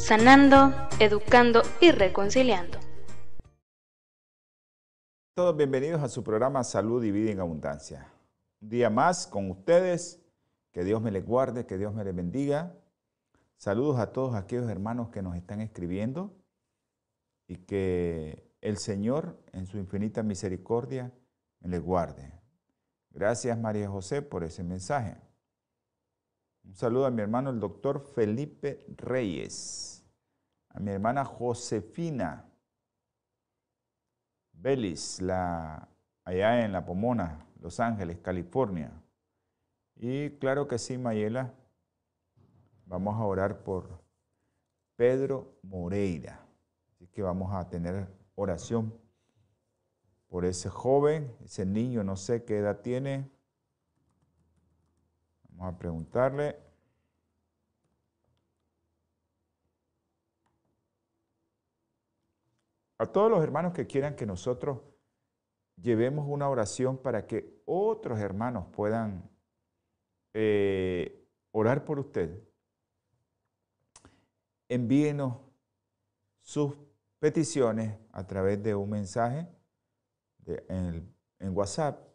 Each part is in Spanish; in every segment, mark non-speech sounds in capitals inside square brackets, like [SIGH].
sanando, educando y reconciliando. Todos bienvenidos a su programa Salud y Vida en Abundancia. Un día más con ustedes. Que Dios me les guarde, que Dios me les bendiga. Saludos a todos aquellos hermanos que nos están escribiendo y que el Señor en su infinita misericordia me les guarde. Gracias María José por ese mensaje. Un saludo a mi hermano el doctor Felipe Reyes a mi hermana Josefina Belis, la, allá en La Pomona, Los Ángeles, California. Y claro que sí, Mayela, vamos a orar por Pedro Moreira. Así que vamos a tener oración por ese joven, ese niño, no sé qué edad tiene. Vamos a preguntarle. A todos los hermanos que quieran que nosotros llevemos una oración para que otros hermanos puedan eh, orar por usted, envíenos sus peticiones a través de un mensaje en, WhatsApp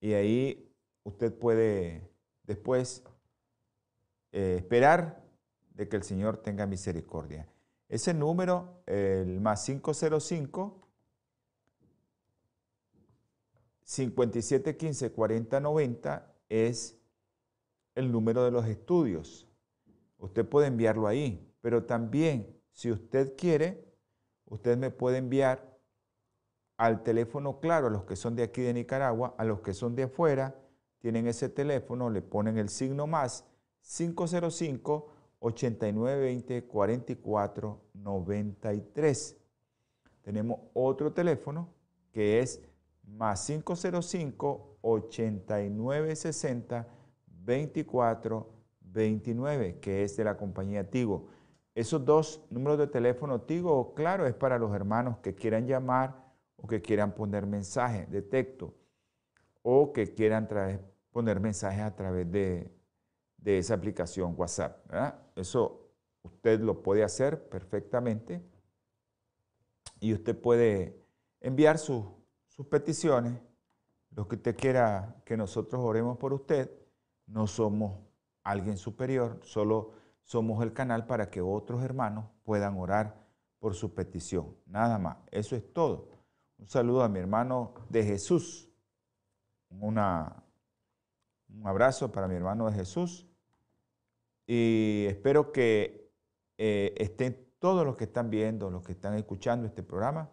y ahí usted puede después eh, esperar de que el Señor tenga misericordia. Ese número, el más 505 5715 4090 es el número de los estudios. Usted puede enviarlo ahí, pero también si usted quiere, usted me puede enviar al teléfono claro, a los que son de aquí de Nicaragua, a los que son de afuera, tienen ese teléfono, le ponen el signo más 505 8920 44 93. Tenemos otro teléfono que es más 505 8960 24 29, que es de la compañía Tigo. Esos dos números de teléfono Tigo, claro, es para los hermanos que quieran llamar o que quieran poner mensajes de texto o que quieran poner mensajes a través de, de esa aplicación WhatsApp. Eso usted lo puede hacer perfectamente y usted puede enviar sus peticiones, lo que usted quiera que nosotros oremos por usted. No somos alguien superior, solo somos el canal para que otros hermanos puedan orar por su petición. Nada más, eso es todo. Un saludo a mi hermano de Jesús. Una, un abrazo para mi hermano de Jesús y espero que eh, estén todos los que están viendo, los que están escuchando este programa,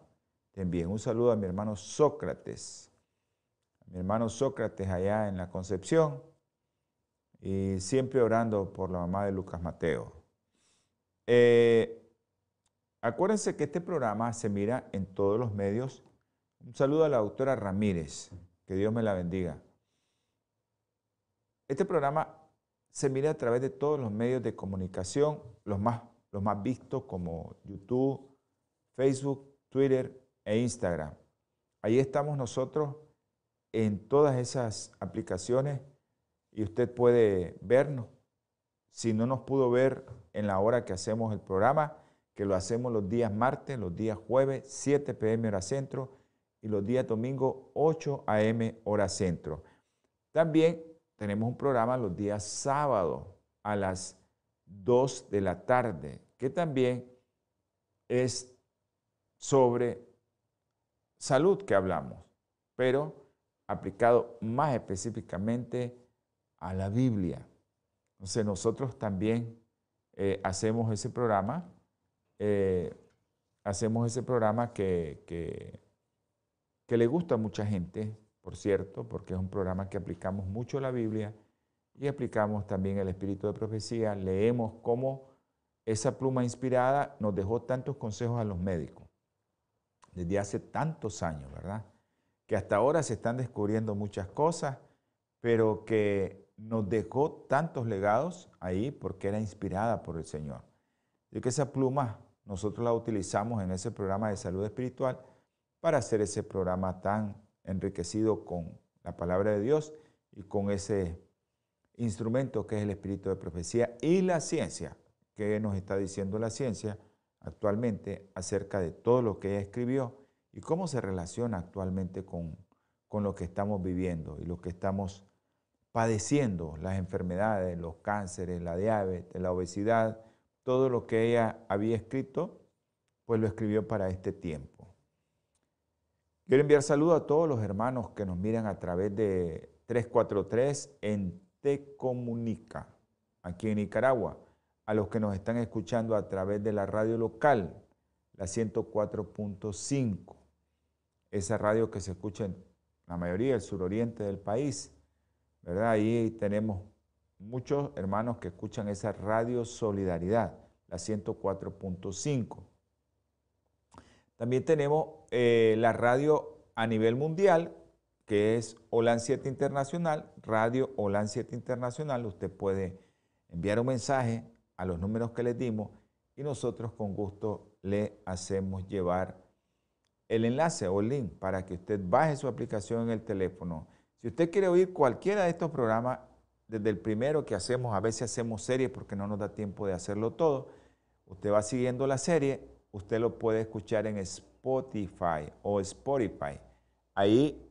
te envíen un saludo a mi hermano Sócrates, a mi hermano Sócrates allá en la Concepción, y siempre orando por la mamá de Lucas Mateo. Eh, acuérdense que este programa se mira en todos los medios. Un saludo a la doctora Ramírez, que Dios me la bendiga. Este programa se mira a través de todos los medios de comunicación, los más, los más vistos como YouTube, Facebook, Twitter e Instagram. Ahí estamos nosotros en todas esas aplicaciones y usted puede vernos. Si no nos pudo ver en la hora que hacemos el programa, que lo hacemos los días martes, los días jueves, 7 pm hora centro y los días domingo, 8 am hora centro. También tenemos un programa los días sábados a las 2 de la tarde, que también es sobre salud que hablamos, pero aplicado más específicamente a la Biblia. Entonces nosotros también eh, hacemos ese programa, eh, hacemos ese programa que, que, que le gusta a mucha gente, por cierto, porque es un programa que aplicamos mucho la Biblia y aplicamos también el espíritu de profecía, leemos cómo esa pluma inspirada nos dejó tantos consejos a los médicos desde hace tantos años, ¿verdad? Que hasta ahora se están descubriendo muchas cosas, pero que nos dejó tantos legados ahí porque era inspirada por el Señor. Yo que esa pluma nosotros la utilizamos en ese programa de salud espiritual para hacer ese programa tan enriquecido con la palabra de Dios y con ese instrumento que es el espíritu de profecía y la ciencia, que nos está diciendo la ciencia actualmente acerca de todo lo que ella escribió y cómo se relaciona actualmente con, con lo que estamos viviendo y lo que estamos padeciendo, las enfermedades, los cánceres, la diabetes, la obesidad, todo lo que ella había escrito, pues lo escribió para este tiempo. Quiero enviar saludo a todos los hermanos que nos miran a través de 343 en Te Comunica, aquí en Nicaragua, a los que nos están escuchando a través de la radio local, la 104.5, esa radio que se escucha en la mayoría del suroriente del país, ¿verdad? Ahí tenemos muchos hermanos que escuchan esa radio Solidaridad, la 104.5. También tenemos eh, la radio a nivel mundial, que es OLAN 7 Internacional, Radio OLAN 7 Internacional. Usted puede enviar un mensaje a los números que les dimos y nosotros con gusto le hacemos llevar el enlace o el link para que usted baje su aplicación en el teléfono. Si usted quiere oír cualquiera de estos programas, desde el primero que hacemos, a veces hacemos series porque no nos da tiempo de hacerlo todo, usted va siguiendo la serie usted lo puede escuchar en Spotify o Spotify. Ahí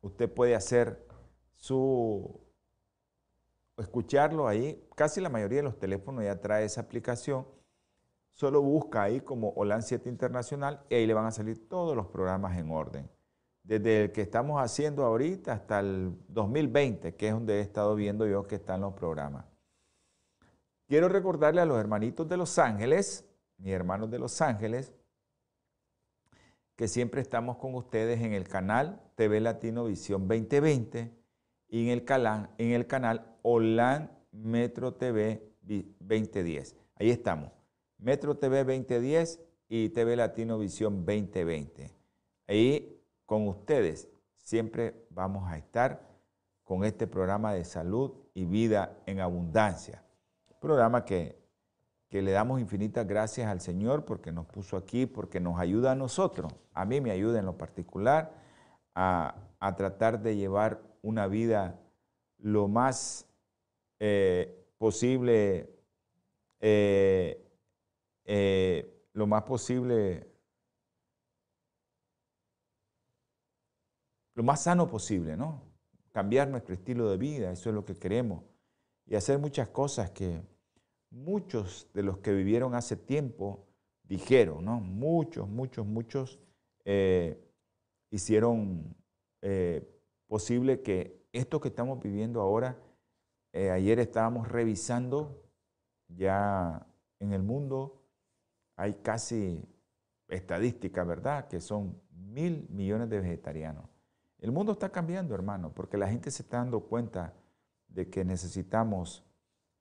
usted puede hacer su escucharlo ahí. Casi la mayoría de los teléfonos ya trae esa aplicación. Solo busca ahí como OLAN 7 Internacional y ahí le van a salir todos los programas en orden. Desde el que estamos haciendo ahorita hasta el 2020, que es donde he estado viendo yo que están los programas. Quiero recordarle a los hermanitos de Los Ángeles mis hermanos de Los Ángeles, que siempre estamos con ustedes en el canal TV Latino Visión 2020 y en el, canal, en el canal Metro TV 2010. Ahí estamos, Metro TV 2010 y TV Latino Visión 2020. Ahí con ustedes siempre vamos a estar con este programa de salud y vida en abundancia. Programa que que le damos infinitas gracias al Señor porque nos puso aquí, porque nos ayuda a nosotros, a mí me ayuda en lo particular, a, tratar de llevar una vida lo más eh, posible, eh, eh, lo más posible, lo más sano posible, ¿no? Cambiar nuestro estilo de vida, eso es lo que queremos, y hacer muchas cosas que muchos de los que vivieron hace tiempo dijeron, ¿no? Muchos, muchos, muchos eh, hicieron eh, posible que esto que estamos viviendo ahora, eh, ayer estábamos revisando ya en el mundo, hay casi estadísticas, ¿verdad? Que son mil millones de vegetarianos. El mundo está cambiando, hermano, porque la gente se está dando cuenta de que necesitamos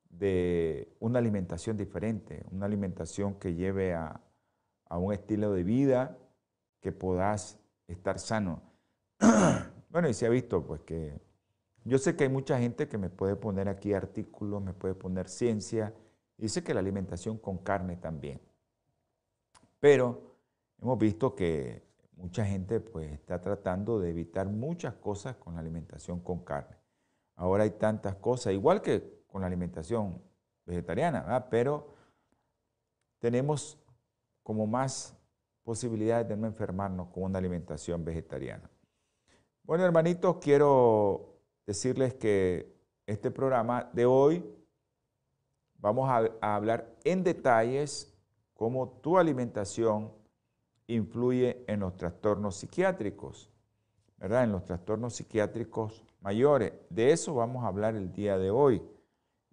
de una alimentación diferente, una alimentación que lleve a, un estilo de vida que puedas estar sano. [CLEARS THROAT] bueno, y se ha visto pues que yo sé que hay mucha gente que me puede poner aquí artículos, me puede poner ciencia, y dice que la alimentación con carne también. Pero hemos visto que mucha gente pues está tratando de evitar muchas cosas con la alimentación con carne. Ahora hay tantas cosas, igual que con la alimentación vegetariana, pero tenemos como más posibilidades de no enfermarnos con una alimentación vegetariana. Bueno, hermanitos, quiero decirles que este programa de hoy vamos a, a hablar en detalles cómo tu alimentación influye en los trastornos psiquiátricos, ¿verdad? En los trastornos psiquiátricos mayores. De eso vamos a hablar el día de hoy.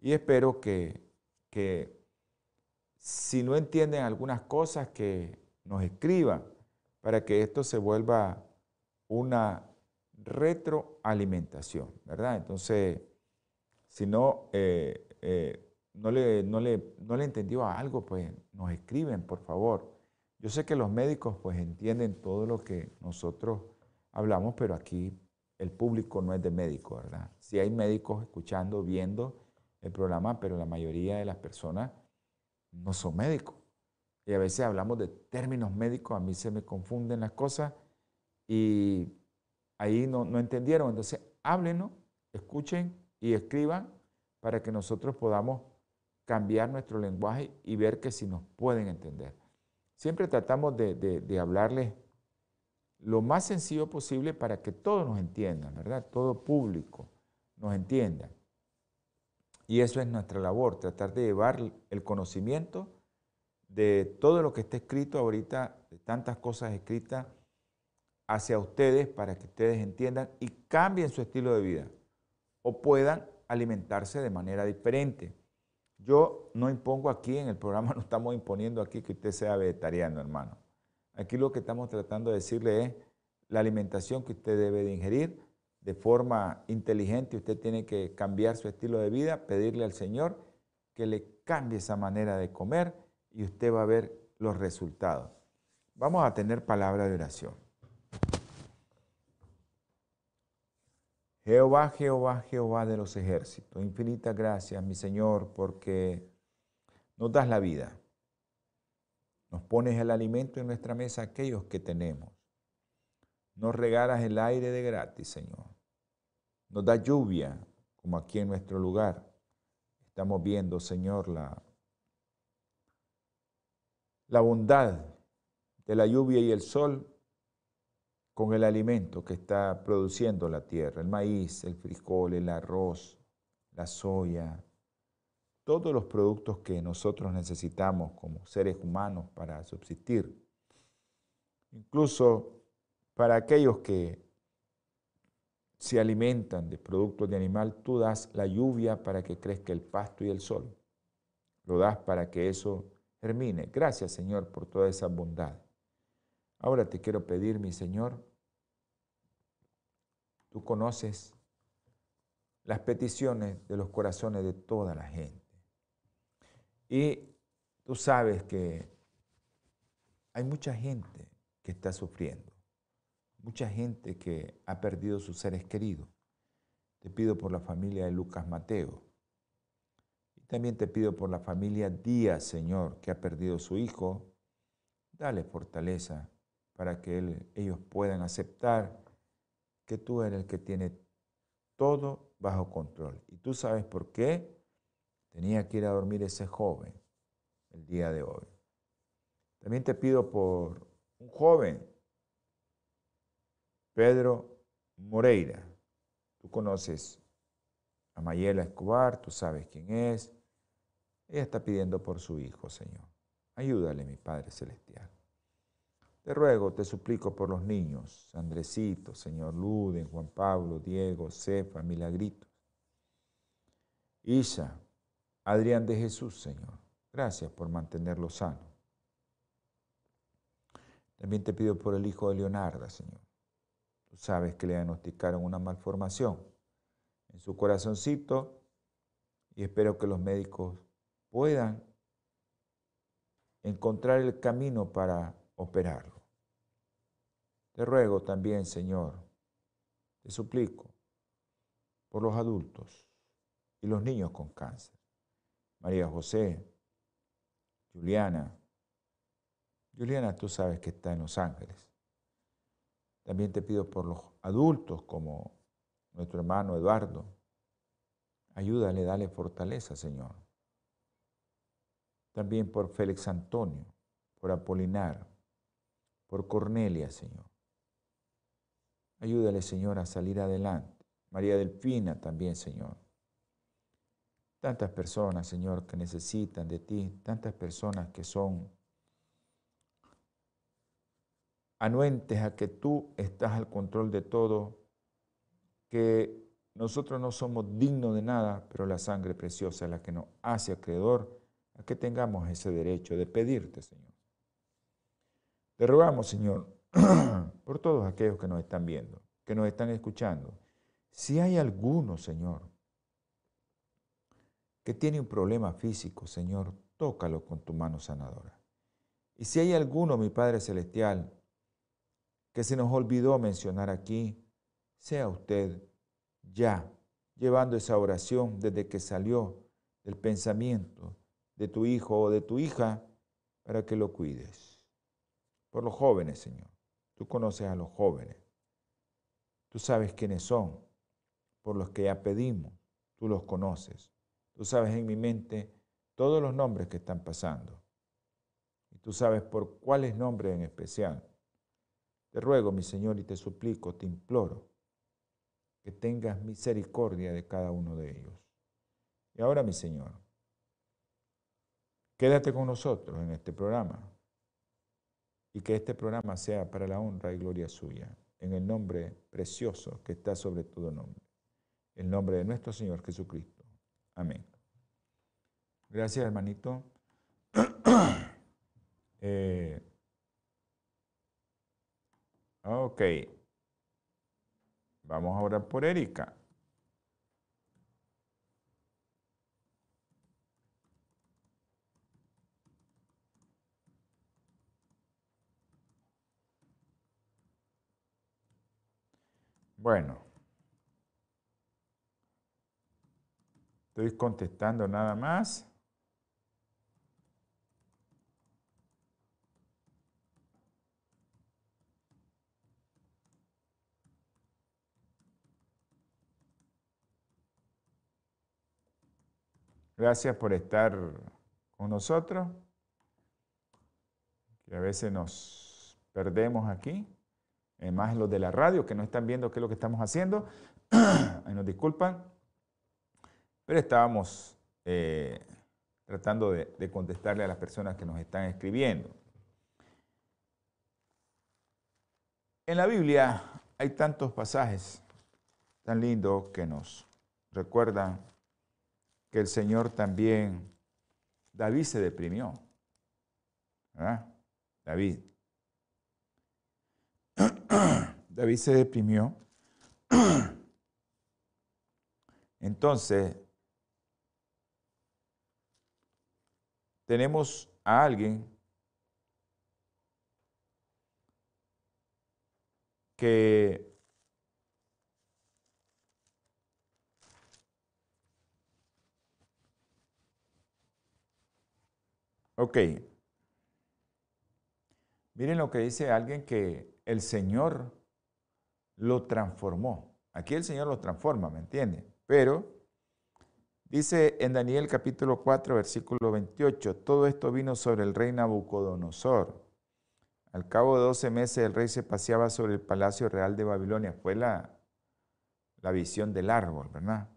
Y espero que, si no entienden algunas cosas, que nos escriban para que esto se vuelva una retroalimentación, ¿verdad? Entonces, si no, eh, eh, no le, no le, no le entendió a algo, pues nos escriben, por favor. Yo sé que los médicos pues entienden todo lo que nosotros hablamos, pero aquí el público no es de médico, ¿verdad? Sí hay médicos escuchando, viendo el programa, pero la mayoría de las personas no son médicos. Y a veces hablamos de términos médicos, a mí se me confunden las cosas y ahí no, no entendieron. Entonces, háblenos, escuchen y escriban para que nosotros podamos cambiar nuestro lenguaje y ver que si nos pueden entender. Siempre tratamos de, de, hablarles lo más sencillo posible para que todos nos entiendan, ¿verdad? Todo público nos entienda. Y eso es nuestra labor, tratar de llevar el conocimiento de todo lo que está escrito ahorita, de tantas cosas escritas, hacia ustedes para que ustedes entiendan y cambien su estilo de vida o puedan alimentarse de manera diferente. Yo no impongo aquí, en el programa [LAUGHS] no estamos imponiendo aquí que usted sea vegetariano, hermano. Aquí lo que estamos tratando de decirle es la alimentación que usted debe de ingerir de forma inteligente. Usted tiene que cambiar su estilo de vida, pedirle al Señor que le cambie esa manera de comer y usted va a ver los resultados. Vamos a tener palabra de oración. Jehová, Jehová, Jehová de los ejércitos, infinitas gracias, mi Señor, porque nos das la vida. Nos pones el alimento en nuestra mesa aquellos que tenemos. Nos regalas el aire de gratis, Señor. Nos da lluvia, como aquí en nuestro lugar. Estamos viendo, Señor, la, la bondad de la lluvia y el sol con el alimento que está produciendo la tierra, el maíz, el frijol, el arroz, la soya, todos los productos que nosotros necesitamos como seres humanos para subsistir. Incluso para aquellos que se alimentan de productos de animal, tú das la lluvia para que crezca el pasto y el sol. Lo das para que eso germine. Gracias, Señor, por toda esa bondad. Ahora te quiero pedir, mi Señor, tú conoces las peticiones de los corazones de toda la gente. Y tú sabes que hay mucha gente que está sufriendo, mucha gente que ha perdido sus seres queridos. Te pido por la familia de Lucas Mateo. Y también te pido por la familia Díaz, Señor, que ha perdido su hijo. Dale fortaleza para que ellos puedan aceptar que tú eres el que tiene todo bajo control. Y tú sabes por qué tenía que ir a dormir ese joven el día de hoy. También te pido por un joven, Pedro Moreira. Tú conoces a Mayela Escobar, tú sabes quién es. Ella está pidiendo por su hijo, Señor. Ayúdale, mi Padre Celestial. Te ruego, te suplico por los niños, Andresito, Señor Luden, Juan Pablo, Diego, Cefa, Milagritos. Isa, Adrián de Jesús, Señor. Gracias por mantenerlo sano. También te pido por el hijo de Leonardo, Señor. Sabes que le diagnosticaron una malformación en su corazoncito y espero que los médicos puedan encontrar el camino para operarlo. Te ruego también, Señor, te suplico por los adultos y los niños con cáncer. María José, Juliana. Juliana, tú sabes que está en Los Ángeles. También te pido por los adultos como nuestro hermano Eduardo. Ayúdale, dale fortaleza, Señor. También por Félix Antonio, por Apolinar, por Cornelia, Señor. Ayúdale, Señor, a salir adelante. María Delfina también, Señor. Tantas personas, Señor, que necesitan de ti, tantas personas que son anuentes a que tú estás al control de todo, que nosotros no somos dignos de nada, pero la sangre preciosa es la que nos hace acreedor a que tengamos ese derecho de pedirte, Señor. Te rogamos, Señor, [CLEARS THROAT] por todos aquellos que nos están viendo, que nos están escuchando. Si hay alguno, Señor, que tiene un problema físico, Señor, tócalo con tu mano sanadora. Y si hay alguno, mi Padre Celestial, que se nos olvidó mencionar aquí, sea usted ya llevando esa oración desde que salió del pensamiento de tu hijo o de tu hija para que lo cuides. Por los jóvenes, Señor. Tú conoces a los jóvenes. Tú sabes quiénes son, por los que ya pedimos. Tú los conoces. Tú sabes en mi mente todos los nombres que están pasando. Y tú sabes por cuáles nombres en especial. Te ruego, mi Señor, y te suplico, te imploro, que tengas misericordia de cada uno de ellos. Y ahora, mi Señor, quédate con nosotros en este programa y que este programa sea para la honra y gloria suya, en el nombre precioso que está sobre todo nombre, el nombre de nuestro Señor Jesucristo. Amén. Gracias, hermanito. [CLEARS THROAT] eh, ok. Vamos a orar por Erika. Bueno, estoy contestando nada más. Gracias por estar con nosotros, a veces nos perdemos aquí. Además, los de la radio que no están viendo qué es lo que estamos haciendo, [CLEARS THROAT] nos disculpan, pero estábamos eh, tratando de contestarle a las personas que nos están escribiendo. En la Biblia hay tantos pasajes tan lindos que nos recuerdan que el Señor también, David se deprimió. David. [CLEARS THROAT] David se deprimió. [CLEARS THROAT] Entonces, tenemos a alguien que Ok. Miren lo que dice alguien que el Señor lo transformó. Aquí el Señor lo transforma, ¿me entiende? Pero dice en Daniel capítulo 4, versículo 28, todo esto vino sobre el rey Nabucodonosor. Al cabo de 12 meses el rey se paseaba sobre el palacio real de Babilonia. Fue la, la visión del árbol, ¿verdad?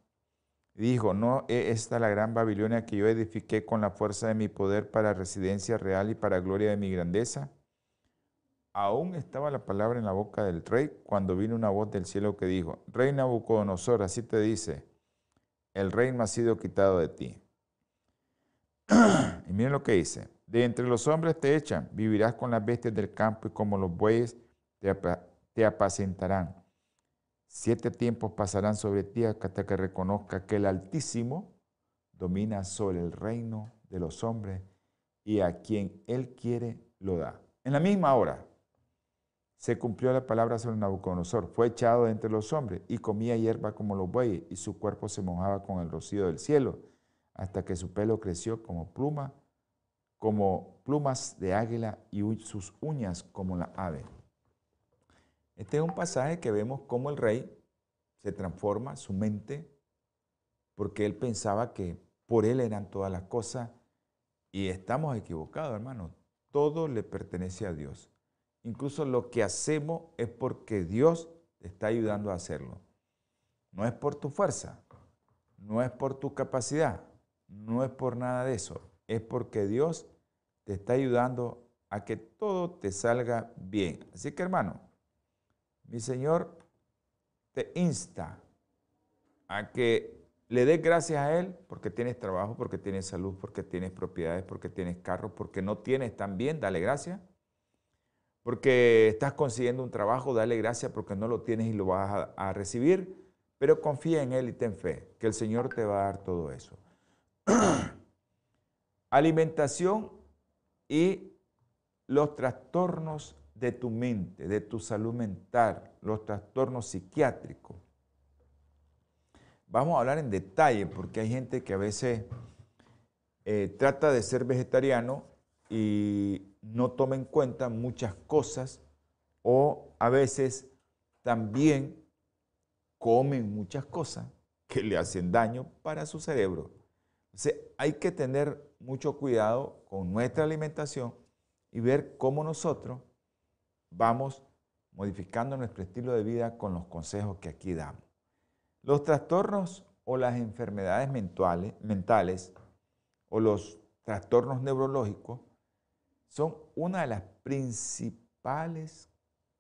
Dijo, no es esta la gran Babilonia que yo edifiqué con la fuerza de mi poder para residencia real y para gloria de mi grandeza. Aún estaba la palabra en la boca del rey cuando vino una voz del cielo que dijo, Rey Nabucodonosor, así te dice, el reino ha sido quitado de ti. [CLEARS THROAT] y miren lo que dice, de entre los hombres te echan, vivirás con las bestias del campo y como los bueyes te apacentarán. Siete tiempos pasarán sobre ti hasta que reconozca que el Altísimo domina sobre el reino de los hombres y a quien Él quiere lo da. En la misma hora se cumplió la palabra sobre Nabucodonosor. Fue echado entre los hombres y comía hierba como los bueyes y su cuerpo se mojaba con el rocío del cielo hasta que su pelo creció como pluma, como plumas de águila y sus uñas como la ave. Este es un pasaje que vemos cómo el rey se transforma, su mente, porque él pensaba que por él eran todas las cosas y estamos equivocados, hermano. Todo le pertenece a Dios. Incluso lo que hacemos es porque Dios te está ayudando a hacerlo. No es por tu fuerza, no es por tu capacidad, no es por nada de eso. Es porque Dios te está ayudando a que todo te salga bien. Así que hermano, mi Señor te insta a que le des gracias a Él porque tienes trabajo, porque tienes salud, porque tienes propiedades, porque tienes carro, porque no tienes también, dale gracias. Porque estás consiguiendo un trabajo, dale gracias porque no lo tienes y lo vas a, a recibir, pero confía en Él y ten fe, que el Señor te va a dar todo eso. [CLEARS THROAT] Alimentación y los trastornos de tu mente, de tu salud mental, los trastornos psiquiátricos. Vamos a hablar en detalle porque hay gente que a veces eh, trata de ser vegetariano y no toma en cuenta muchas cosas o a veces también comen muchas cosas que le hacen daño para su cerebro. Entonces hay que tener mucho cuidado con nuestra alimentación y ver cómo nosotros vamos modificando nuestro estilo de vida con los consejos que aquí damos. Los trastornos o las enfermedades mentales, mentales o los trastornos neurológicos son una de las principales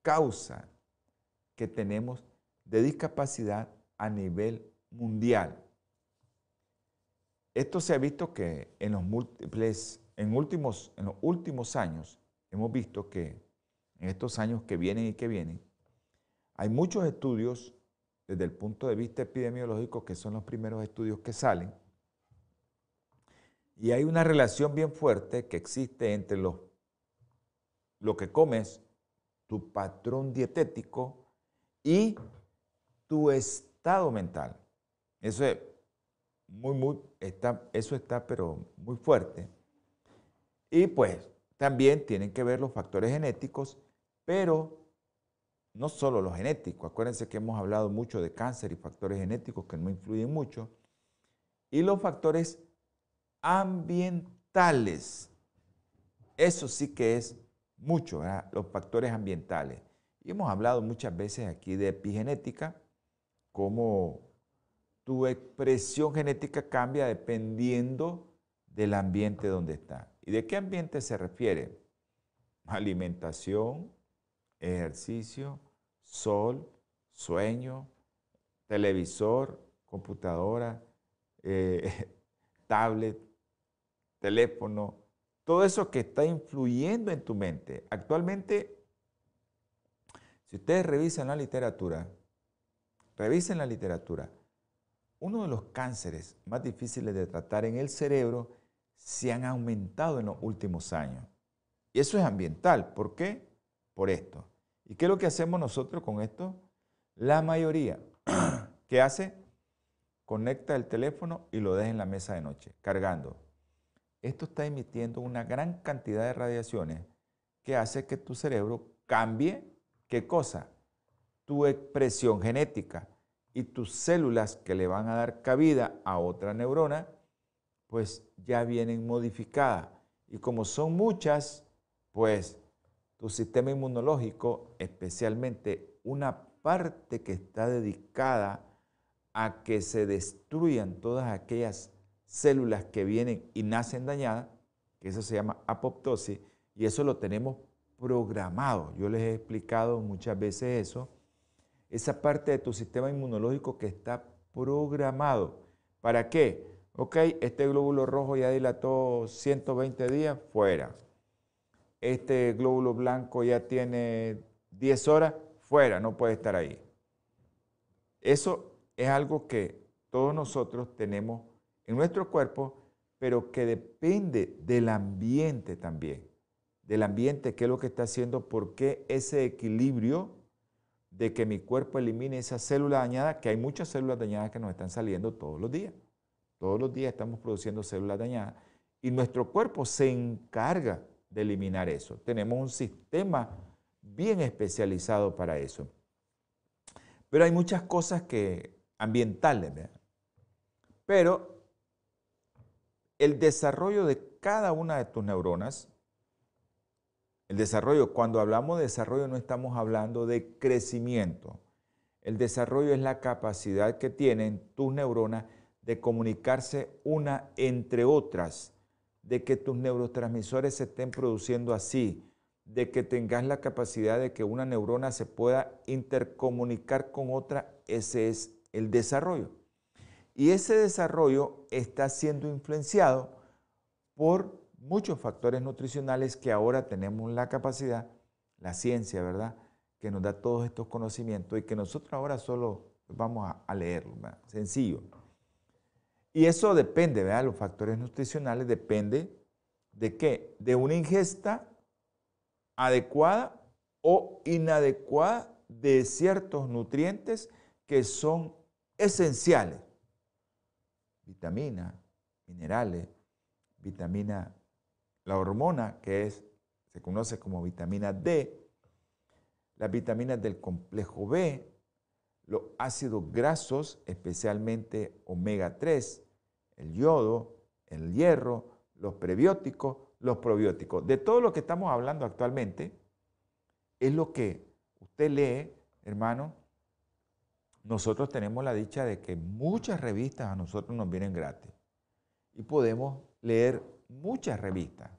causas que tenemos de discapacidad a nivel mundial. Esto se ha visto que en los múltiples, en, últimos, en los últimos años, hemos visto que en estos años que vienen y que vienen, hay muchos estudios desde el punto de vista epidemiológico, que son los primeros estudios que salen, y hay una relación bien fuerte que existe entre lo, que comes, tu patrón dietético y tu estado mental. Eso es muy, muy, está, eso está pero muy fuerte. Y pues también tienen que ver los factores genéticos, pero no solo los genéticos. Acuérdense que hemos hablado mucho de cáncer y factores genéticos que no influyen mucho. Y los factores ambientales. Eso sí que es mucho, los factores ambientales. Y hemos hablado muchas veces aquí de epigenética, cómo tu expresión genética cambia dependiendo del ambiente donde está. ¿Y de qué ambiente se refiere? Alimentación, ejercicio, sol, sueño, televisor, computadora, eh, [LAUGHS] tablet, teléfono, todo eso que está influyendo en tu mente. Actualmente, si ustedes revisan la literatura, revisen la literatura, uno de los cánceres más difíciles de tratar en el cerebro se han aumentado en los últimos años. Y eso es ambiental. ¿Por qué? Por esto. ¿Y qué es lo que hacemos nosotros con esto? La mayoría, [CLEARS THROAT] ¿qué hace? Conecta el teléfono y lo deja en la mesa de noche, cargando esto está emitiendo una gran cantidad de radiaciones que hace que tu cerebro cambie, ¿qué cosa? Tu expresión genética y tus células que le van a dar cabida a otra neurona, pues ya vienen modificadas. Y como son muchas, pues tu sistema inmunológico, especialmente una parte que está dedicada a que se destruyan todas aquellas células que vienen y nacen dañadas, que eso se llama apoptosis, y eso lo tenemos programado. Yo les he explicado muchas veces eso. Esa parte de tu sistema inmunológico que está programado. ¿Para qué? Ok, este glóbulo rojo ya dilató 120 días, fuera. Este glóbulo blanco ya tiene 10 horas, fuera, no puede estar ahí. Eso es algo que todos nosotros tenemos en nuestro cuerpo, pero que depende del ambiente también. Del ambiente, qué es lo que está haciendo, por qué ese equilibrio de que mi cuerpo elimine esa célula dañada, que hay muchas células dañadas que nos están saliendo todos los días. Todos los días estamos produciendo células dañadas y nuestro cuerpo se encarga de eliminar eso. Tenemos un sistema bien especializado para eso. Pero hay muchas cosas que ambientales. Pero el desarrollo de cada una de tus neuronas, el desarrollo, cuando hablamos de desarrollo no estamos hablando de crecimiento. El desarrollo es la capacidad que tienen tus neuronas de comunicarse una entre otras, de que tus neurotransmisores se estén produciendo así, de que tengas la capacidad de que una neurona se pueda intercomunicar con otra, ese es el desarrollo. Y ese desarrollo está siendo influenciado por muchos factores nutricionales que ahora tenemos la capacidad, la ciencia, ¿verdad? Que nos da todos estos conocimientos y que nosotros ahora solo vamos a, leerlo, sencillo. Y eso depende, ¿verdad? Los factores nutricionales depende de qué? De una ingesta adecuada o inadecuada de ciertos nutrientes que son esenciales. Vitaminas, minerales, vitamina, la hormona que es, se conoce como vitamina D, las vitaminas del complejo B, los ácidos grasos, especialmente omega 3, el yodo, el hierro, los prebióticos, los probióticos. De todo lo que estamos hablando actualmente, es lo que usted lee, hermano. Nosotros tenemos la dicha de que muchas revistas a nosotros nos vienen gratis y podemos leer muchas revistas.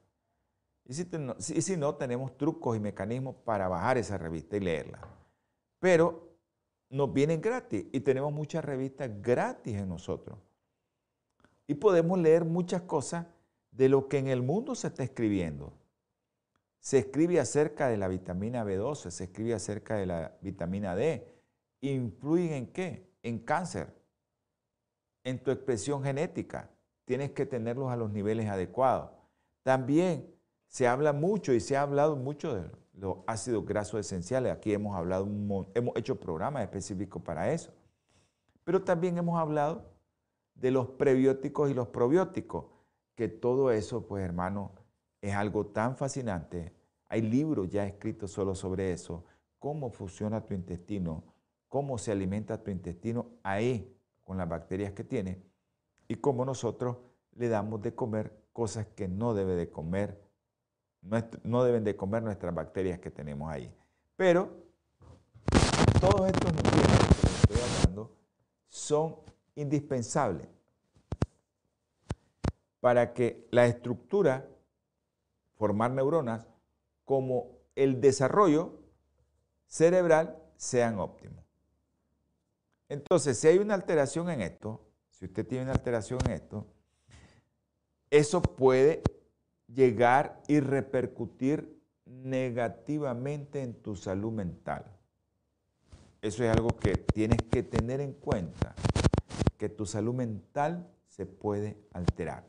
Y si, y si no, tenemos trucos y mecanismos para bajar esa revista y leerla. Pero nos vienen gratis y tenemos muchas revistas gratis en nosotros. Y podemos leer muchas cosas de lo que en el mundo se está escribiendo. Se escribe acerca de la vitamina B12, se escribe acerca de la vitamina D. ¿Influyen en qué? En cáncer, en tu expresión genética. Tienes que tenerlos a los niveles adecuados. También se habla mucho y se ha hablado mucho de los ácidos grasos esenciales. Aquí hemos hablado, hemos hecho programas específicos para eso. Pero también hemos hablado de los prebióticos y los probióticos, que todo eso, pues hermano, es algo tan fascinante. Hay libros ya escritos solo sobre eso, cómo funciona tu intestino, cómo se alimenta tu intestino ahí con las bacterias que tiene y cómo nosotros le damos de comer cosas que no debe de comer, no deben de comer nuestras bacterias que tenemos ahí. Pero todos estos nutrientes que estoy hablando son indispensables para que la estructura, formar neuronas, como el desarrollo cerebral sean óptimos. Entonces, si hay una alteración en esto, si usted tiene una alteración en esto, eso puede llegar y repercutir negativamente en tu salud mental. Eso es algo que tienes que tener en cuenta, que tu salud mental se puede alterar.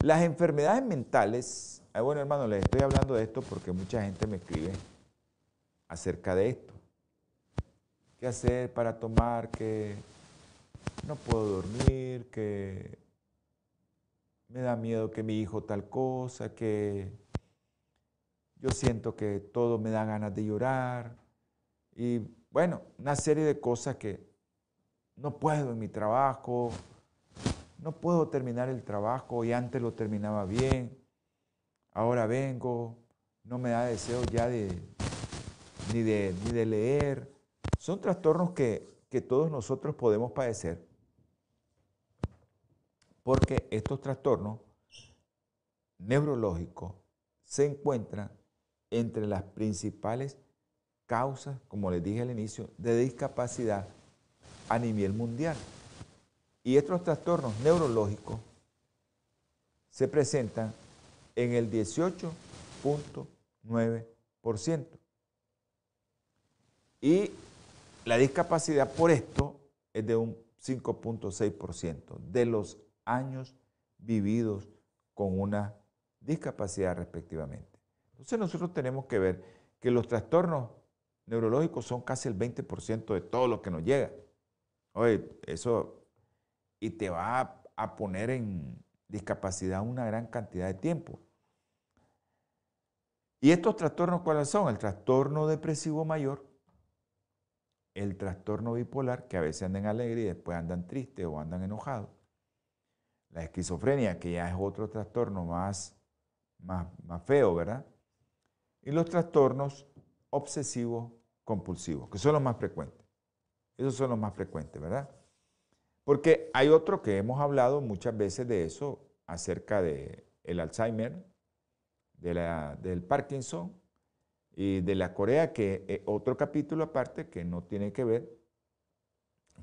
Las enfermedades mentales, ah, bueno hermano, les estoy hablando de esto porque mucha gente me escribe acerca de esto. ¿Qué hacer para tomar? Que no puedo dormir, que me da miedo que mi hijo tal cosa, que yo siento que todo me da ganas de llorar. Y bueno, una serie de cosas que no puedo en mi trabajo, no puedo terminar el trabajo y antes lo terminaba bien, ahora vengo, no me da deseo ya de ni de, ni de leer. Son trastornos que, que todos nosotros podemos padecer porque estos trastornos neurológicos se encuentran entre las principales causas, como les dije al inicio, de discapacidad a nivel mundial. Y estos trastornos neurológicos se presentan en el 18.9%. Y la discapacidad por esto es de un 5.6% de los años vividos con una discapacidad respectivamente. Entonces nosotros tenemos que ver que los trastornos neurológicos son casi el 20% de todo lo que nos llega. Oye, eso, y te va a, poner en discapacidad una gran cantidad de tiempo. ¿Y estos trastornos cuáles son? El trastorno depresivo mayor, el trastorno bipolar, que a veces andan alegres y después andan tristes o andan enojados, la esquizofrenia, que ya es otro trastorno más, más, más feo, ¿verdad? Y los trastornos obsesivos compulsivos, que son los más frecuentes. Esos son los más frecuentes, ¿verdad? Porque hay otro que hemos hablado muchas veces de eso, acerca del el Alzheimer, de la, del Parkinson y de la Corea, que es otro capítulo aparte que no tiene que ver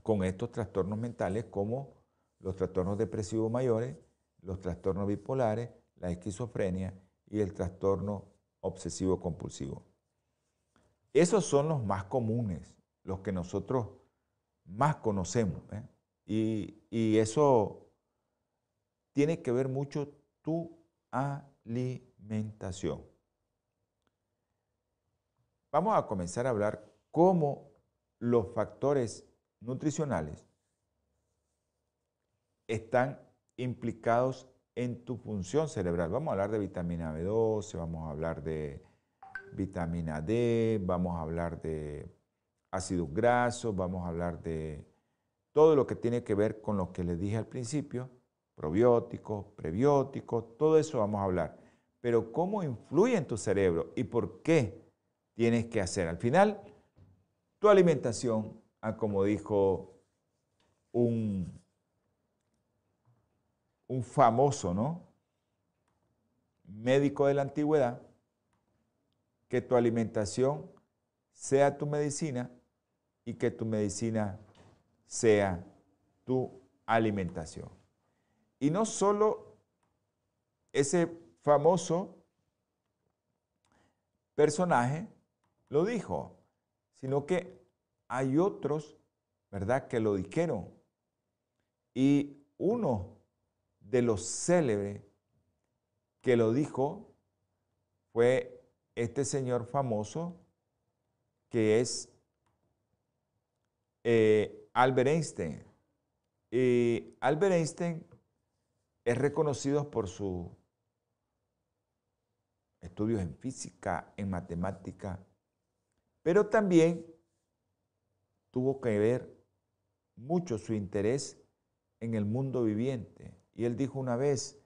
con estos trastornos mentales como los trastornos depresivos mayores, los trastornos bipolares, la esquizofrenia y el trastorno obsesivo compulsivo. Esos son los más comunes, los que nosotros más conocemos. ¿eh? Y, y eso tiene que ver mucho tu alimentación. Vamos a comenzar a hablar cómo los factores nutricionales están implicados en tu función cerebral. Vamos a hablar de vitamina B12, vamos a hablar de vitamina D, vamos a hablar de ácidos grasos, vamos a hablar de todo lo que tiene que ver con lo que les dije al principio, probióticos, prebióticos, todo eso vamos a hablar. Pero cómo influye en tu cerebro y por qué tienes que hacer. Al final, tu alimentación, ah, como dijo un, un famoso ¿no? médico de la antigüedad, que tu alimentación sea tu medicina y que tu medicina sea tu alimentación. Y no solo ese famoso personaje lo dijo, sino que hay otros, ¿verdad?, que lo dijeron. Y uno de los célebres que lo dijo fue este señor famoso que es eh, Albert Einstein. Y Albert Einstein es reconocido por sus estudios en física, en matemática, pero también tuvo que ver mucho su interés en el mundo viviente. Y él dijo una vez,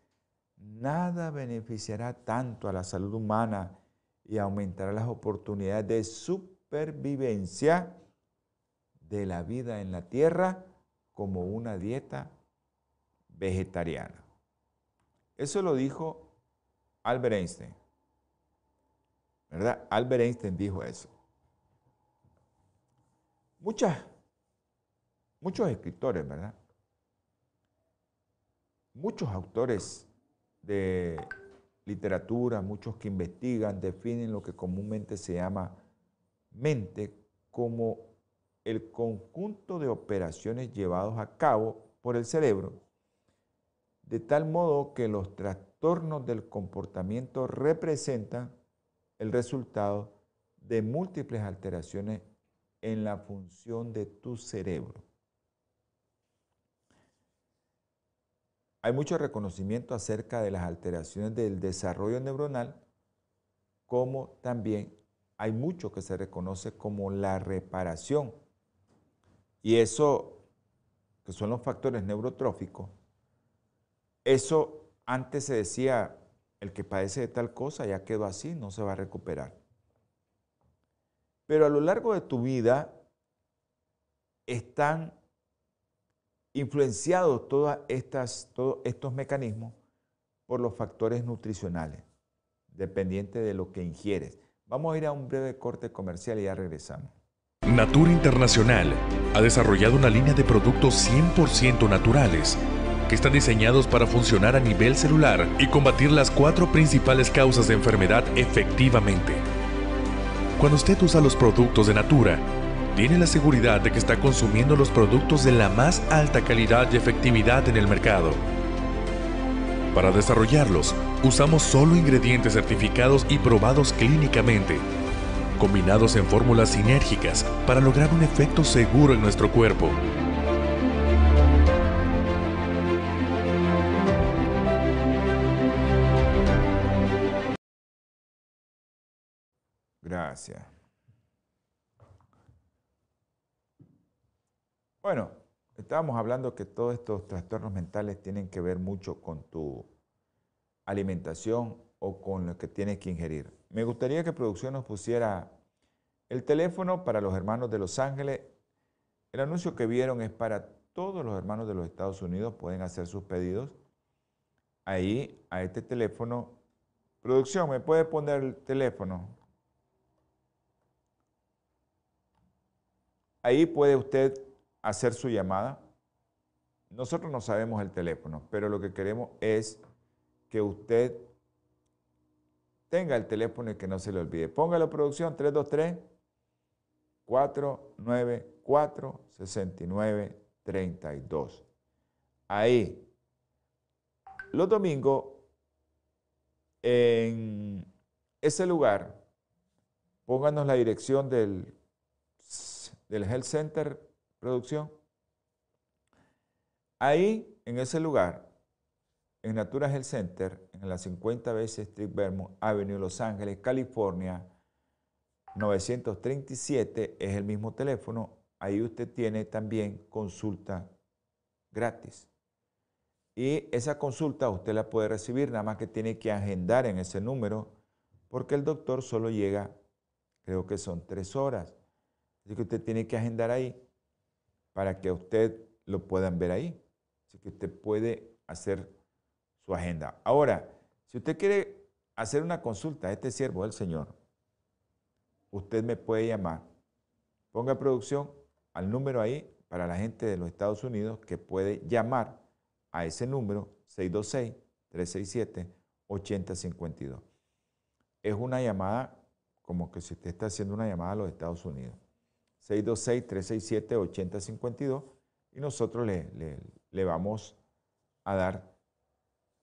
nada beneficiará tanto a la salud humana y aumentará las oportunidades de supervivencia de la vida en la tierra como una dieta vegetariana. Eso lo dijo Albert Einstein. ¿Verdad? Albert Einstein dijo eso. Muchos escritores, ¿verdad? Muchos autores de literatura, muchos que investigan, definen lo que comúnmente se llama mente como el conjunto de operaciones llevados a cabo por el cerebro, de tal modo que los trastornos del comportamiento representan el resultado de múltiples alteraciones en la función de tu cerebro. Hay mucho reconocimiento acerca de las alteraciones del desarrollo neuronal, como también hay mucho que se reconoce como la reparación. Y eso, que son los factores neurotróficos, eso antes se decía, el que padece de tal cosa ya quedó así, no se va a recuperar. Pero a lo largo de tu vida están influenciados todas estas, todos estos mecanismos por los factores nutricionales, dependiente de lo que ingieres. Vamos a ir a un breve corte comercial y ya regresamos. Natura Internacional ha desarrollado una línea de productos 100% naturales que están diseñados para funcionar a nivel celular y combatir las cuatro principales causas de enfermedad efectivamente. Cuando usted usa los productos de Natura, tiene la seguridad de que está consumiendo los productos de la más alta calidad y efectividad en el mercado. Para desarrollarlos, usamos solo ingredientes certificados y probados clínicamente, combinados en fórmulas sinérgicas para lograr un efecto seguro en nuestro cuerpo. Gracias. Bueno, estábamos hablando que todos estos trastornos mentales tienen que ver mucho con tu alimentación o con lo que tienes que ingerir. Me gustaría que producción nos pusiera el teléfono para los hermanos de Los Ángeles. El anuncio que vieron es para todos los hermanos de los Estados Unidos, pueden hacer sus pedidos ahí a este teléfono. Producción, ¿me puede poner el teléfono? Ahí puede usted hacer su llamada. Nosotros no sabemos el teléfono, pero lo que queremos es que usted tenga el teléfono y que no se le olvide. Póngalo producción 323 494 69 32. Ahí. Los domingos, en ese lugar, pónganos la dirección del, del Health Center Producción. Ahí, en ese lugar, en Natura Health Center, en la 50 veces Street Vermont Avenue, Los Ángeles, California, 937 es el mismo teléfono. Ahí usted tiene también consulta gratis. Y esa consulta usted la puede recibir, nada más que tiene que agendar en ese número, porque el doctor solo llega, creo que son tres horas. Así que usted tiene que agendar ahí para que usted lo puedan ver ahí. Así que usted puede hacer su agenda. Ahora, si usted quiere hacer una consulta a este siervo del Señor, usted me puede llamar. Ponga producción al número ahí para la gente de los Estados Unidos que puede llamar a ese número 626-367-8052. Es una llamada como que si usted está haciendo una llamada a los Estados Unidos. 626-367-8052 y nosotros le, le, le vamos a dar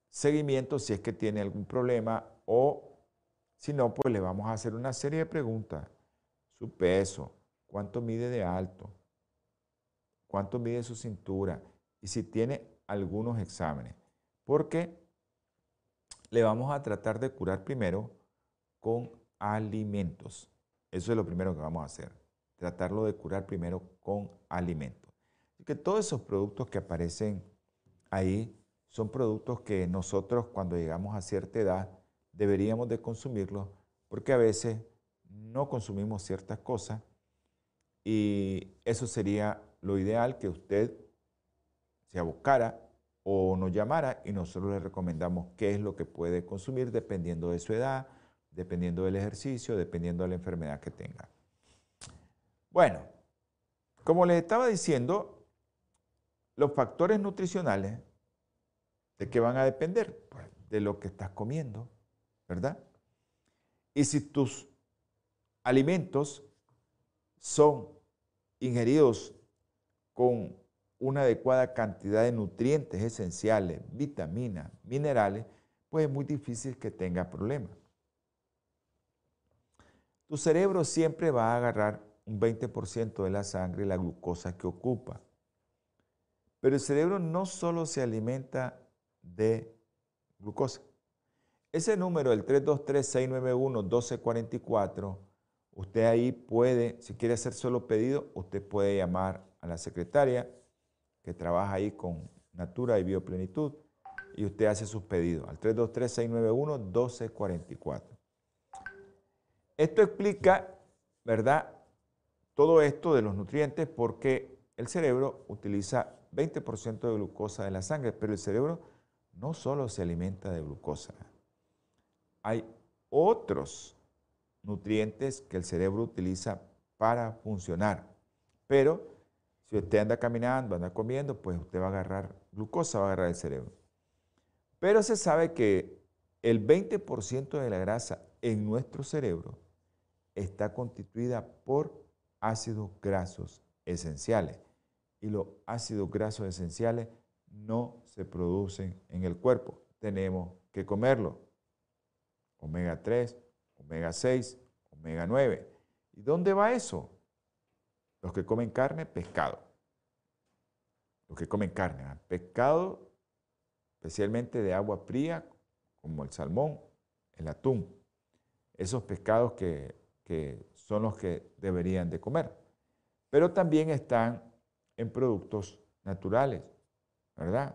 seguimiento si es que tiene algún problema o si no, pues le vamos a hacer una serie de preguntas. Su peso, cuánto mide de alto, cuánto mide su cintura y si tiene algunos exámenes, porque le vamos a tratar de curar primero con alimentos. Eso es lo primero que vamos a hacer, tratarlo de curar primero con alimentos. Y que todos esos productos que aparecen ahí son productos que nosotros cuando llegamos a cierta edad deberíamos de consumirlos porque a veces no consumimos ciertas cosas y eso sería lo ideal que usted se abocara o nos llamara y nosotros le recomendamos qué es lo que puede consumir dependiendo de su edad, dependiendo del ejercicio, dependiendo de la enfermedad que tenga. Bueno, como les estaba diciendo, los factores nutricionales, ¿de qué van a depender? Pues de lo que estás comiendo, ¿verdad? Y si tus alimentos son ingeridos con una adecuada cantidad de nutrientes esenciales, vitaminas, minerales, pues es muy difícil que tenga problemas. Tu cerebro siempre va a agarrar un 20% de la sangre y la glucosa que ocupa. Pero el cerebro no solo se alimenta de glucosa. Ese número, el 323-691-1244, usted ahí puede, si quiere hacer solo pedido, usted puede llamar a la secretaria que trabaja ahí con Natura y Bioplenitud, y usted hace sus pedidos al 323-691-1244. Esto explica, ¿verdad? Todo esto de los nutrientes porque el cerebro utiliza 20% de glucosa de la sangre, pero el cerebro no solo se alimenta de glucosa. Hay otros nutrientes que el cerebro utiliza para funcionar, pero si usted anda caminando, anda comiendo, pues usted va a agarrar glucosa, va a agarrar el cerebro. Pero se sabe que el 20% de la grasa en nuestro cerebro está constituida por ácidos grasos esenciales. Y los ácidos grasos esenciales no se producen en el cuerpo. Tenemos que comerlo. Omega 3, omega 6, omega 9. ¿Y dónde va eso? Los que comen carne, pescado. Los que comen carne, ¿ah? pescado, especialmente de agua fría, como el salmón, el atún. Esos pescados que, que son los que deberían de comer. Pero también están en productos naturales, ¿verdad?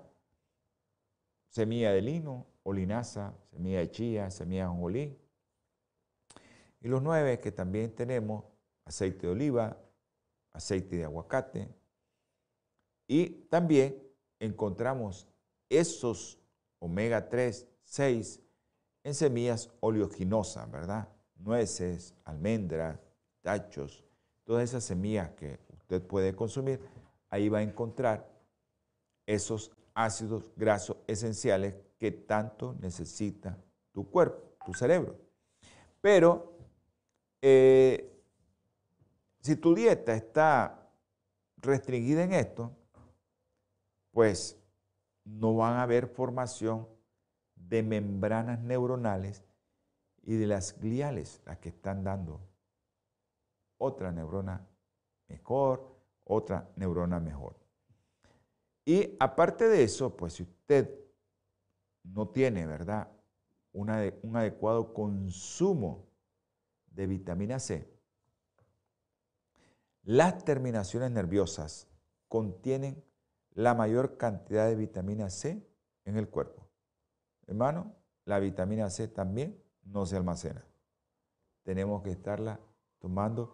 Semilla de lino, olinaza, semilla de chía, semilla de jonjolí. Y los nueve que también tenemos, aceite de oliva, aceite de aguacate. Y también encontramos esos omega 3, 6 en semillas oleaginosas, ¿verdad? Nueces, almendras, tachos, todas esas semillas que usted puede consumir, ahí va a encontrar esos ácidos grasos esenciales que tanto necesita tu cuerpo, tu cerebro. Pero eh, si tu dieta está restringida en esto, pues no van a haber formación de membranas neuronales y de las gliales, las que están dando otra neurona mejor, otra neurona mejor. Y aparte de eso, pues si usted no tiene, ¿verdad? un adecuado consumo de vitamina C, las terminaciones nerviosas contienen la mayor cantidad de vitamina C en el cuerpo. Hermano, la vitamina C también no se almacena. Tenemos que estarla tomando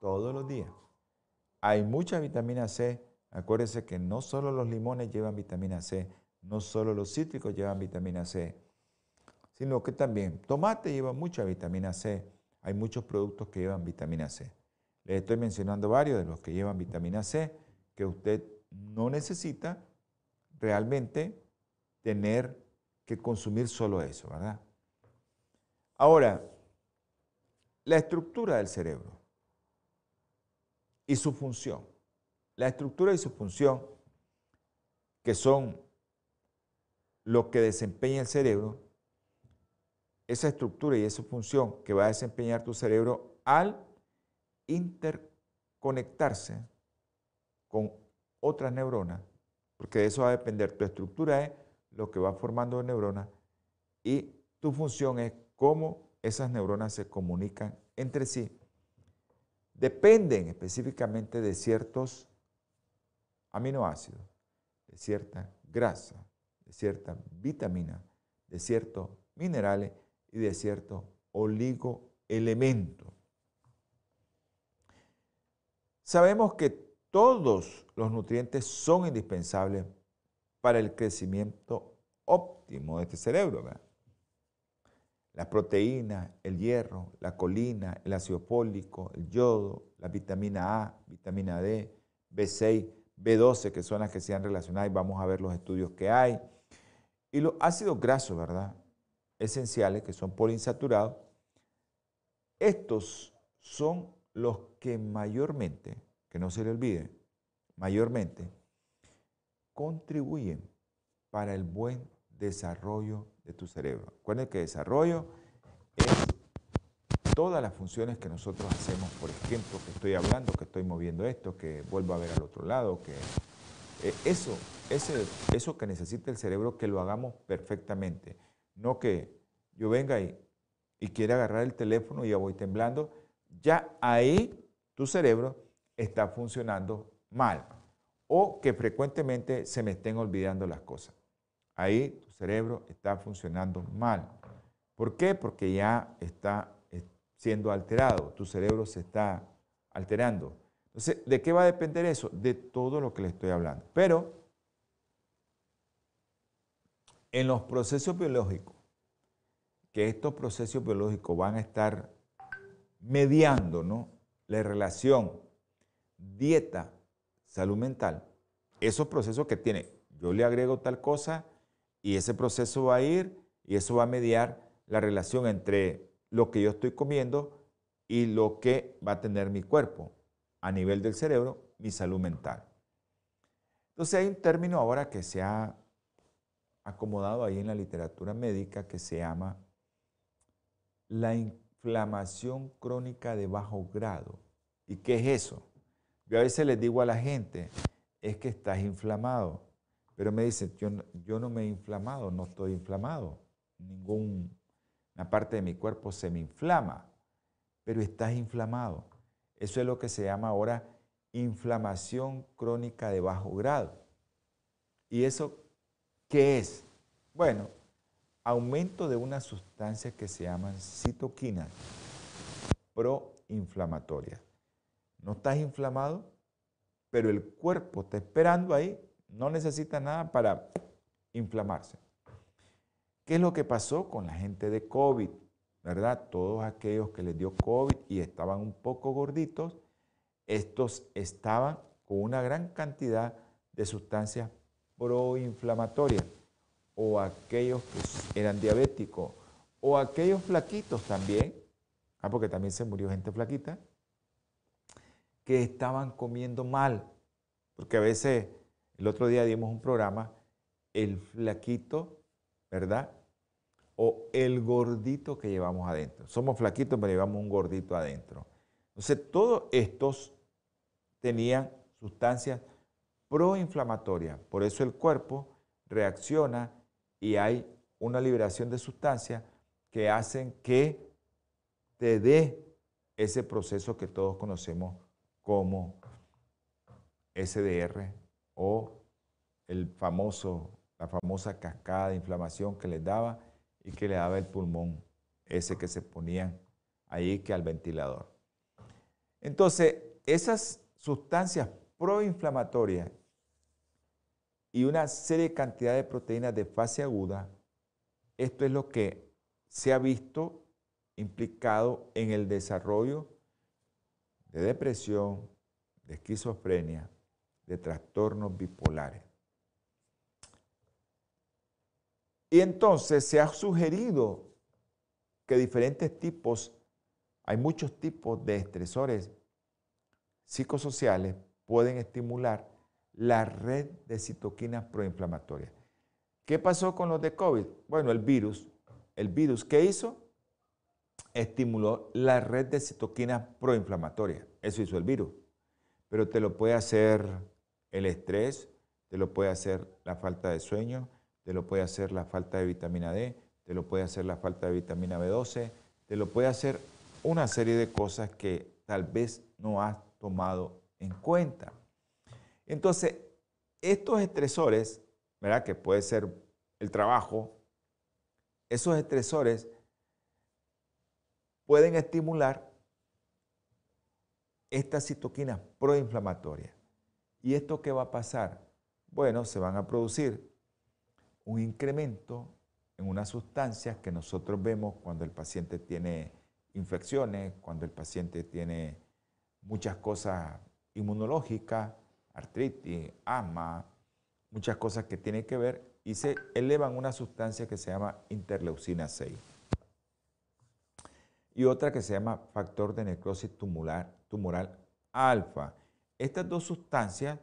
todos los días. Hay mucha vitamina C. Acuérdense que no solo los limones llevan vitamina C, no solo los cítricos llevan vitamina C, sino que también tomate lleva mucha vitamina C. Hay muchos productos que llevan vitamina C. Les estoy mencionando varios de los que llevan vitamina C que usted no necesita realmente tener que consumir solo eso, ¿verdad? Ahora, la estructura del cerebro y su función. La estructura y su función, que son lo que desempeña el cerebro, esa estructura y esa función que va a desempeñar tu cerebro al interconectarse con otras neuronas, porque de eso va a depender. Tu estructura es lo que va formando neuronas y tu función es cómo esas neuronas se comunican entre sí. Dependen específicamente de ciertos aminoácidos, de cierta grasa, de cierta vitamina, de ciertos minerales y de ciertos oligoelementos. Sabemos que todos los nutrientes son indispensables para el crecimiento óptimo de este cerebro. Las proteínas, el hierro, la colina, el ácido fólico, el yodo, la vitamina A, vitamina D, B6, B12, que son las que se han relacionado y vamos a ver los estudios que hay. Y los ácidos grasos, ¿verdad? Esenciales, que son poliinsaturados. Estos son los que mayormente que no se le olvide, mayormente, contribuyen para el buen desarrollo de tu cerebro. Recuerden que desarrollo es todas las funciones que nosotros hacemos, por ejemplo, que estoy hablando, que estoy moviendo esto, que vuelvo a ver al otro lado, que eh, eso, ese, eso que necesita el cerebro, que lo hagamos perfectamente. No que yo venga y, y quiera agarrar el teléfono y ya voy temblando. Ya ahí tu cerebro está funcionando mal o que frecuentemente se me estén olvidando las cosas. Ahí cerebro está funcionando mal. ¿Por qué? Porque ya está eh, siendo alterado, tu cerebro se está alterando. Entonces, ¿de qué va a depender eso? De todo lo que le estoy hablando. Pero en los procesos biológicos, que estos procesos biológicos van a estar mediando ¿no? la relación dieta, salud mental, esos procesos que tiene, yo le agrego tal cosa y ese proceso va a ir y eso va a mediar la relación entre lo que yo estoy comiendo y lo que va a tener mi cuerpo a nivel del cerebro, mi salud mental. Entonces hay un término ahora que se ha acomodado ahí en la literatura médica que se llama la inflamación crónica de bajo grado. ¿Y qué es eso? Yo a veces les digo a la gente, es que estás inflamado. Pero me dicen, yo, yo no me he inflamado, no estoy inflamado. Ninguna parte de mi cuerpo se me inflama, pero estás inflamado. Eso es lo que se llama ahora inflamación crónica de bajo grado. ¿Y eso qué es? Bueno, aumento de una sustancia que se llaman citoquinas proinflamatorias no estás inflamado, pero el cuerpo está esperando ahí, no necesita nada para inflamarse. ¿Qué es lo que pasó con la gente de COVID? ¿Verdad? Todos aquellos que les dio COVID y estaban un poco gorditos, estos estaban con una gran cantidad de sustancias proinflamatorias, o aquellos que eran diabéticos, o aquellos flaquitos también, ah, porque también se murió gente flaquita, que estaban comiendo mal, porque a veces El otro día dimos un programa, el flaquito, ¿verdad? O el gordito que llevamos adentro. Somos flaquitos, pero llevamos un gordito adentro. Entonces, todos estos tenían sustancias proinflamatorias. Por eso el cuerpo reacciona y hay una liberación de sustancias que hacen que te dé ese proceso que todos conocemos como SDR o el famoso, la famosa cascada de inflamación que les daba y que le daba el pulmón, ese que se ponían ahí que al ventilador. Entonces, esas sustancias proinflamatorias y una serie de cantidad de proteínas de fase aguda, esto es lo que se ha visto implicado en el desarrollo de depresión, de esquizofrenia, de trastornos bipolares. Y entonces se ha sugerido que diferentes tipos, hay muchos tipos de estresores psicosociales, pueden estimular la red de citoquinas proinflamatorias. ¿Qué pasó con los de COVID? Bueno, el virus, el virus, ¿qué hizo? Estimuló la red de citoquinas proinflamatorias. Eso hizo el virus. Pero te lo puede hacer el estrés, te lo puede hacer la falta de sueño, te lo puede hacer la falta de vitamina D, te lo puede hacer la falta de vitamina B12, te lo puede hacer una serie de cosas que tal vez no has tomado en cuenta. Entonces, estos estresores, ¿verdad? Que puede ser el trabajo, esos estresores pueden estimular estas citoquinas proinflamatorias. ¿Y esto qué va a pasar? Bueno, se van a producir un incremento en unas sustancias que nosotros vemos cuando el paciente tiene infecciones, cuando el paciente tiene muchas cosas inmunológicas, artritis, asma, muchas cosas que tienen que ver y se elevan una sustancia que se llama interleucina 6 y otra que se llama factor de necrosis tumoral, tumoral alfa. Estas dos sustancias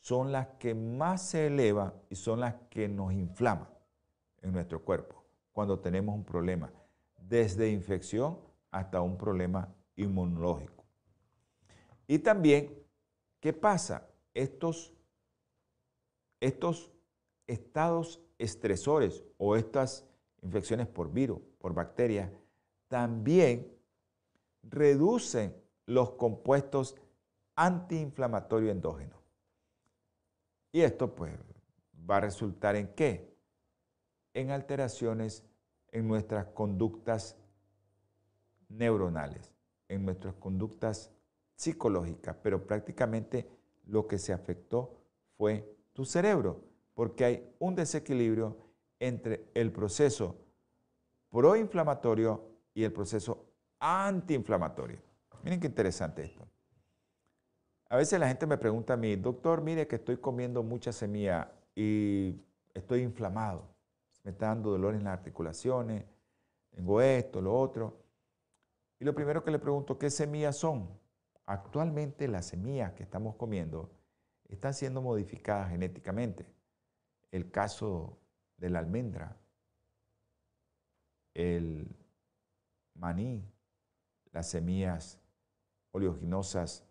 son las que más se elevan y son las que nos inflaman en nuestro cuerpo cuando tenemos un problema, desde infección hasta un problema inmunológico. Y también, ¿qué pasa? Estos, estos estados estresores o estas infecciones por virus, por bacterias, también reducen los compuestos antiinflamatorios endógenos. Y esto pues va a resultar en qué? En alteraciones en nuestras conductas neuronales, en nuestras conductas psicológicas, pero prácticamente lo que se afectó fue tu cerebro, porque hay un desequilibrio entre el proceso proinflamatorio y el proceso antiinflamatorio. Miren qué interesante esto. A veces la gente me pregunta a mí, doctor, mire que estoy comiendo mucha semilla y estoy inflamado. Me está dando dolor en las articulaciones, tengo esto, lo otro. Y lo primero que le pregunto, ¿qué semillas son? Actualmente las semillas que estamos comiendo están siendo modificadas genéticamente. El caso de la almendra, el maní, las semillas oleaginosas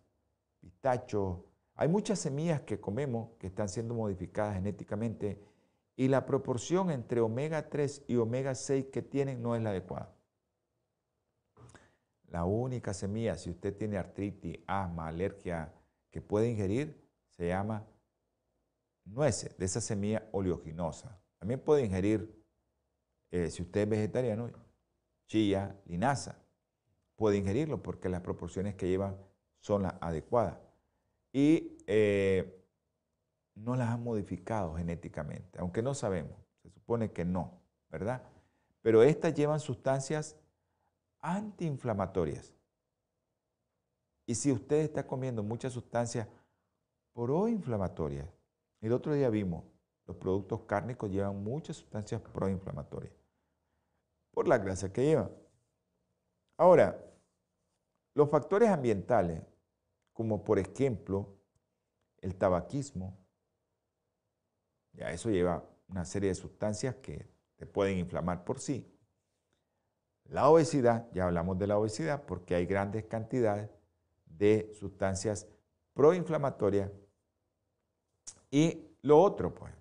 Hay muchas semillas que comemos que están siendo modificadas genéticamente y la proporción entre omega 3 y omega 6 que tienen no es la adecuada. La única semilla, si usted tiene artritis, asma, alergia, que puede ingerir, se llama nueces, de esa semilla oleoginosa. También puede ingerir, eh, si usted es vegetariano, chía, linaza. Puede ingerirlo porque las proporciones que llevan son las adecuadas. Y eh, no las han modificado genéticamente, aunque no sabemos, se supone que no, ¿verdad? Pero estas llevan sustancias antiinflamatorias. Y si usted está comiendo muchas sustancias proinflamatorias, el otro día vimos, los productos cárnicos llevan muchas sustancias proinflamatorias por la grasa que llevan. Ahora, los factores ambientales como por ejemplo el tabaquismo, Ya eso lleva una serie de sustancias que te pueden inflamar por sí. La obesidad, ya hablamos de la obesidad porque hay grandes cantidades de sustancias proinflamatorias. Y lo otro, pues,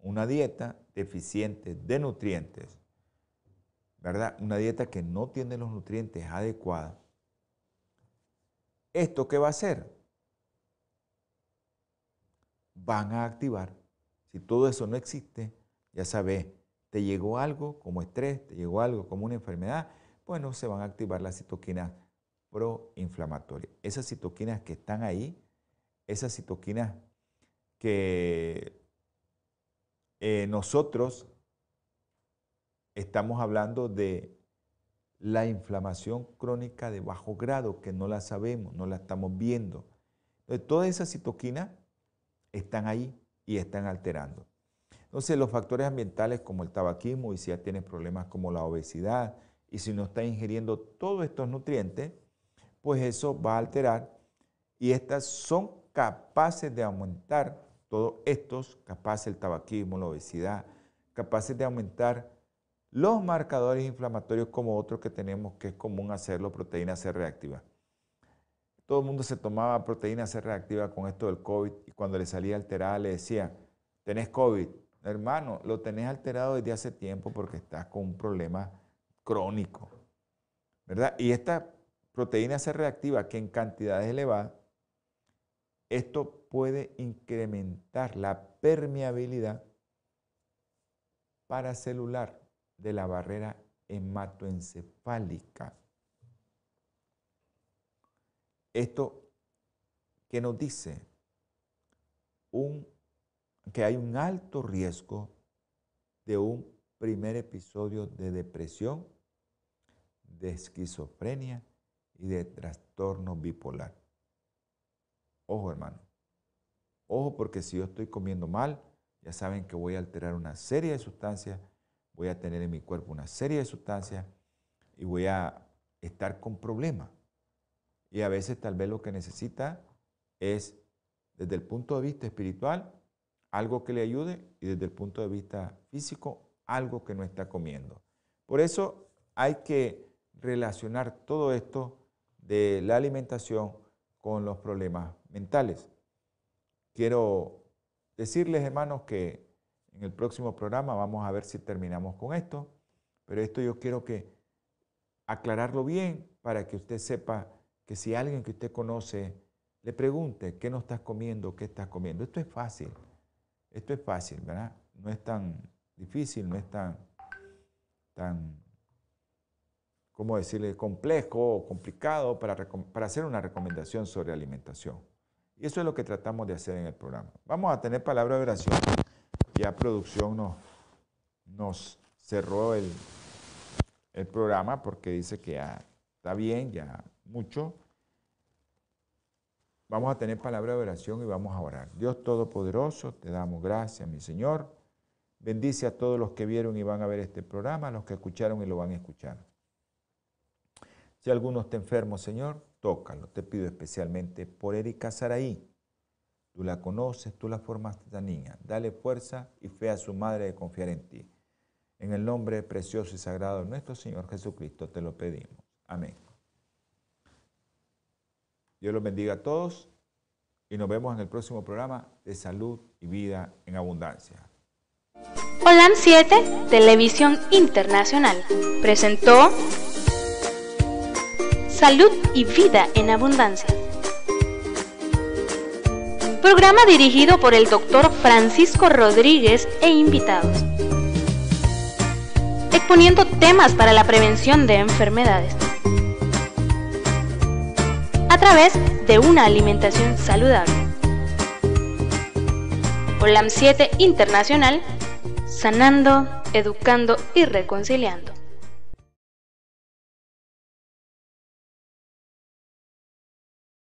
una dieta deficiente de nutrientes, ¿verdad? Una dieta que no tiene los nutrientes adecuados. ¿Esto qué va a hacer? Van a activar. Si todo eso no existe, ya sabes, te llegó algo como estrés, te llegó algo como una enfermedad, bueno, se van a activar las citoquinas proinflamatorias. Esas citoquinas que están ahí, esas citoquinas que eh, nosotros estamos hablando de la inflamación crónica de bajo grado, que no la sabemos, no la estamos viendo. Entonces, todas esas citoquinas están ahí y están alterando. Entonces, los factores ambientales como el tabaquismo, y si ya tienes problemas como la obesidad, y si no estás ingiriendo todos estos nutrientes, pues eso va a alterar y estas son capaces de aumentar todos estos, capaces el tabaquismo, la obesidad, capaces de aumentar los marcadores inflamatorios como otro que tenemos que es común hacerlo, proteína C reactiva. Todo el mundo se tomaba proteína C reactiva con esto del COVID y cuando le salía alterada le decía, tenés COVID. Hermano, lo tenés alterado desde hace tiempo porque estás con un problema crónico. ¿Verdad? Y esta proteína C reactiva que en cantidades elevadas, esto puede incrementar la permeabilidad paracelular de la barrera hematoencefálica. Esto que nos dice que hay un alto riesgo de un primer episodio de depresión, de esquizofrenia y de trastorno bipolar. Ojo hermano, ojo porque si yo estoy comiendo mal, ya saben que voy a alterar una serie de sustancias, voy a tener en mi cuerpo una serie de sustancias y voy a estar con problemas. Y a veces tal vez lo que necesita es, desde el punto de vista espiritual, algo que le ayude y desde el punto de vista físico, algo que no está comiendo. Por eso hay que relacionar todo esto de la alimentación con los problemas mentales. Quiero decirles, hermanos, que en el próximo programa vamos a ver si terminamos con esto, pero esto yo quiero que aclararlo bien para que usted sepa que si alguien que usted conoce le pregunte qué no estás comiendo, qué estás comiendo. Esto es fácil, esto es fácil, ¿verdad? No es tan difícil, no es tan, ¿cómo decirle?, complejo o complicado para, para hacer una recomendación sobre alimentación. Y eso es lo que tratamos de hacer en el programa. Vamos a tener palabra de oración. Ya producción nos, nos cerró el, el programa porque dice que ya está bien, ya mucho. Vamos a tener palabra de oración y vamos a orar. Dios Todopoderoso, te damos gracias, mi Señor. Bendice a todos los que vieron y van a ver este programa, a los que escucharon y lo van a escuchar. Si alguno está enfermo, Señor, tócalo. Te pido especialmente por Erika Saraí. Tú la conoces, tú la formaste esta niña. Dale fuerza y fe a su madre de confiar en ti. En el nombre precioso y sagrado de nuestro Señor Jesucristo te lo pedimos. Amén. Dios los bendiga a todos y nos vemos en el próximo programa de Salud y Vida en Abundancia. OLAM 7, Televisión Internacional, presentó Salud y Vida en Abundancia. Programa dirigido por el doctor Francisco Rodríguez e invitados. Exponiendo temas para la prevención de enfermedades a través de una alimentación saludable. OLAM 7 Internacional, sanando, educando y reconciliando.